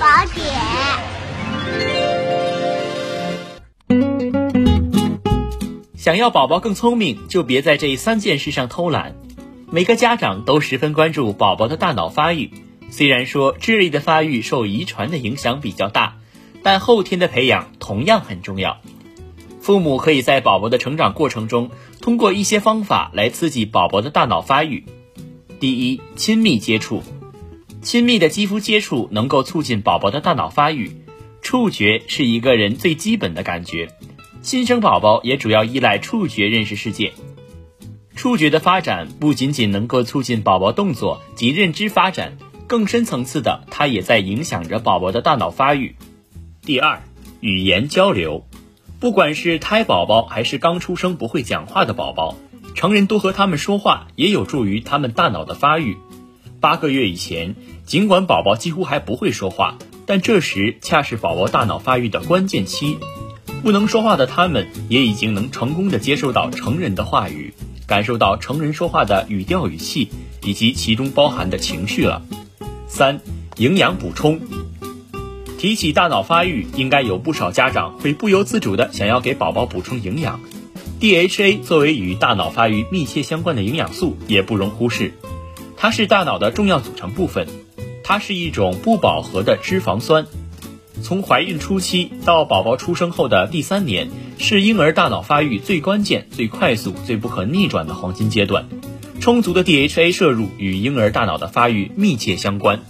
宝典。想要宝宝更聪明，就别在这三件事上偷懒。每个家长都十分关注宝宝的大脑发育。虽然说智力的发育受遗传的影响比较大，但后天的培养同样很重要。父母可以在宝宝的成长过程中，通过一些方法来刺激宝宝的大脑发育。第一，亲密接触，亲密的肌肤接触能够促进宝宝的大脑发育。触觉是一个人最基本的感觉，新生宝宝也主要依赖触觉认识世界。触觉的发展不仅仅能够促进宝宝动作及认知发展，更深层次的，它也在影响着宝宝的大脑发育。第二，语言交流，不管是胎宝宝还是刚出生不会讲话的宝宝，成人多和他们说话也有助于他们大脑的发育。八个月以前，尽管宝宝几乎还不会说话，但这时恰是宝宝大脑发育的关键期。不能说话的他们，也已经能成功的接受到成人的话语。感受到成人说话的语调语气以及其中包含的情绪了。三、营养补充。提起大脑发育，应该有不少家长会不由自主的想要给宝宝补充营养。DHA 作为与大脑发育密切相关的营养素，也不容忽视。它是大脑的重要组成部分，它是一种不饱和的脂肪酸。从怀孕初期到宝宝出生后的第三年，是婴儿大脑发育最关键、最快速、最不可逆转的黄金阶段。充足的 DHA 摄入与婴儿大脑的发育密切相关。